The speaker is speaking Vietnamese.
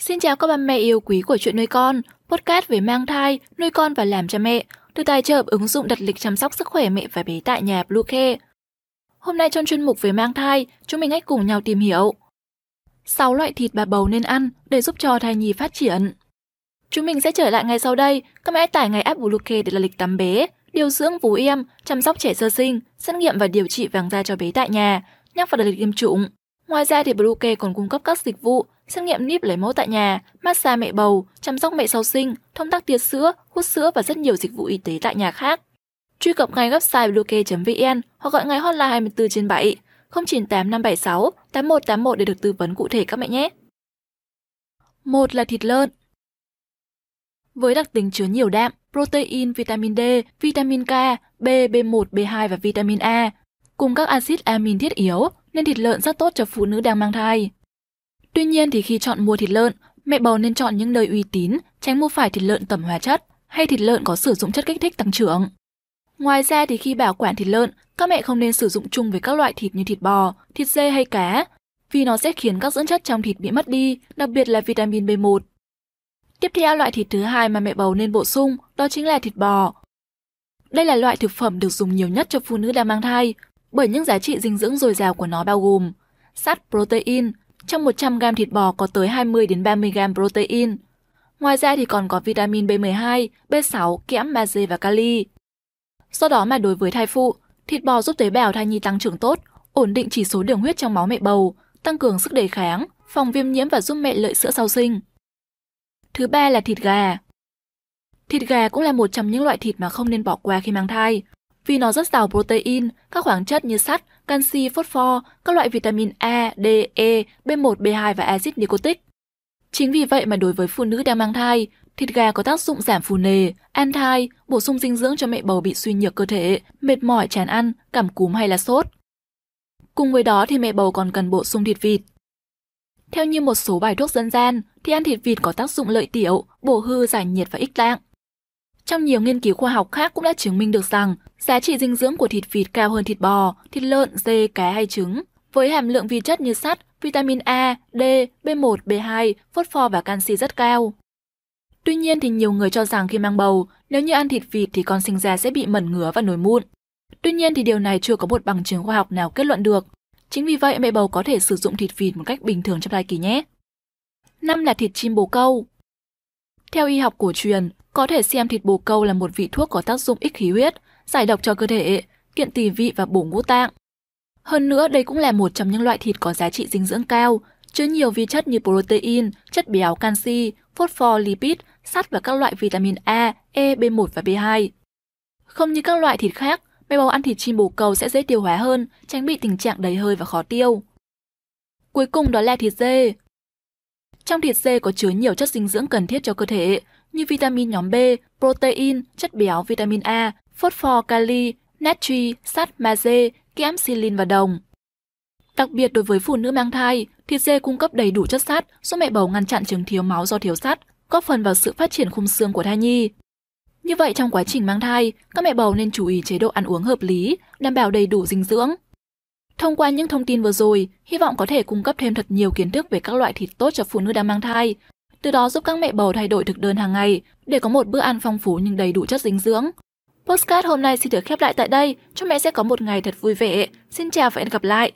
Xin chào các bà mẹ yêu quý của chuyện nuôi con, podcast về mang thai, nuôi con và làm cha mẹ, được tài trợ ứng dụng đặt lịch chăm sóc sức khỏe mẹ và bé tại nhà Bluecare. Hôm nay trong chuyên mục về mang thai, chúng mình hãy cùng nhau tìm hiểu 6 loại thịt bà bầu nên ăn để giúp cho thai nhi phát triển. Chúng mình sẽ trở lại ngay sau đây, các mẹ tải ngay app Bluecare để là lịch tắm bé, điều dưỡng vú em, chăm sóc trẻ sơ sinh, xét nghiệm và điều trị vàng da cho bé tại nhà, nhắc vào đặt lịch tiêm chủng. Ngoài ra thì Bluecare còn cung cấp các dịch vụ xét nghiệm níp lấy mẫu tại nhà, massage mẹ bầu, chăm sóc mẹ sau sinh, thông tắc tiết sữa, hút sữa và rất nhiều dịch vụ y tế tại nhà khác. Truy cập ngay website bluecare.vn hoặc gọi ngay hotline 24 trên 7 098 576 8181 để được tư vấn cụ thể các mẹ nhé. Một là thịt lợn. Với đặc tính chứa nhiều đạm, protein, vitamin D, vitamin K, B, B1, B2 và vitamin A, cùng các axit amin thiết yếu, nên thịt lợn rất tốt cho phụ nữ đang mang thai. Tuy nhiên thì khi chọn mua thịt lợn, mẹ bầu nên chọn những nơi uy tín, tránh mua phải thịt lợn tẩm hóa chất hay thịt lợn có sử dụng chất kích thích tăng trưởng. Ngoài ra thì khi bảo quản thịt lợn, các mẹ không nên sử dụng chung với các loại thịt như thịt bò, thịt dê hay cá, vì nó sẽ khiến các dưỡng chất trong thịt bị mất đi, đặc biệt là vitamin B1. Tiếp theo loại thịt thứ hai mà mẹ bầu nên bổ sung, đó chính là thịt bò. Đây là loại thực phẩm được dùng nhiều nhất cho phụ nữ đang mang thai, bởi những giá trị dinh dưỡng dồi dào của nó bao gồm sắt, protein, trong 100 g thịt bò có tới 20 đến 30 g protein. Ngoài ra thì còn có vitamin B12, B6, kẽm, magie và kali. Do đó mà đối với thai phụ, thịt bò giúp tế bào thai nhi tăng trưởng tốt, ổn định chỉ số đường huyết trong máu mẹ bầu, tăng cường sức đề kháng, phòng viêm nhiễm và giúp mẹ lợi sữa sau sinh. Thứ ba là thịt gà. Thịt gà cũng là một trong những loại thịt mà không nên bỏ qua khi mang thai, vì nó rất giàu protein, các khoáng chất như sắt, canxi, phosphor, các loại vitamin A, D, E, B1, B2 và axit nicotic. Chính vì vậy mà đối với phụ nữ đang mang thai, thịt gà có tác dụng giảm phù nề, an thai, bổ sung dinh dưỡng cho mẹ bầu bị suy nhược cơ thể, mệt mỏi chán ăn, cảm cúm hay là sốt. Cùng với đó thì mẹ bầu còn cần bổ sung thịt vịt. Theo như một số bài thuốc dân gian, thì ăn thịt vịt có tác dụng lợi tiểu, bổ hư, giải nhiệt và ích tạng. Trong nhiều nghiên cứu khoa học khác cũng đã chứng minh được rằng giá trị dinh dưỡng của thịt vịt cao hơn thịt bò, thịt lợn, dê, cá hay trứng. Với hàm lượng vi chất như sắt, vitamin A, D, B1, B2, phosphor và canxi rất cao. Tuy nhiên thì nhiều người cho rằng khi mang bầu, nếu như ăn thịt vịt thì con sinh ra sẽ bị mẩn ngứa và nổi mụn. Tuy nhiên thì điều này chưa có một bằng chứng khoa học nào kết luận được. Chính vì vậy mẹ bầu có thể sử dụng thịt vịt một cách bình thường trong thai kỳ nhé. Năm là thịt chim bồ câu. Theo y học cổ truyền, có thể xem thịt bồ câu là một vị thuốc có tác dụng ích khí huyết, giải độc cho cơ thể, kiện tỳ vị và bổ ngũ tạng. Hơn nữa, đây cũng là một trong những loại thịt có giá trị dinh dưỡng cao, chứa nhiều vi chất như protein, chất béo, canxi, phosphor, lipid, sắt và các loại vitamin A, E, B1 và B2. Không như các loại thịt khác, mẹ bầu ăn thịt chim bồ câu sẽ dễ tiêu hóa hơn, tránh bị tình trạng đầy hơi và khó tiêu. Cuối cùng đó là thịt dê. Trong thịt dê có chứa nhiều chất dinh dưỡng cần thiết cho cơ thể, như vitamin nhóm B, protein, chất béo vitamin A, phosphor, kali, natri, sắt, magie, kẽm, silin và đồng. Đặc biệt đối với phụ nữ mang thai, thịt dê cung cấp đầy đủ chất sắt, giúp mẹ bầu ngăn chặn chứng thiếu máu do thiếu sắt, góp phần vào sự phát triển khung xương của thai nhi. Như vậy trong quá trình mang thai, các mẹ bầu nên chú ý chế độ ăn uống hợp lý, đảm bảo đầy đủ dinh dưỡng. Thông qua những thông tin vừa rồi, hy vọng có thể cung cấp thêm thật nhiều kiến thức về các loại thịt tốt cho phụ nữ đang mang thai, từ đó giúp các mẹ bầu thay đổi thực đơn hàng ngày để có một bữa ăn phong phú nhưng đầy đủ chất dinh dưỡng. Postcard hôm nay xin được khép lại tại đây, chúc mẹ sẽ có một ngày thật vui vẻ. Xin chào và hẹn gặp lại!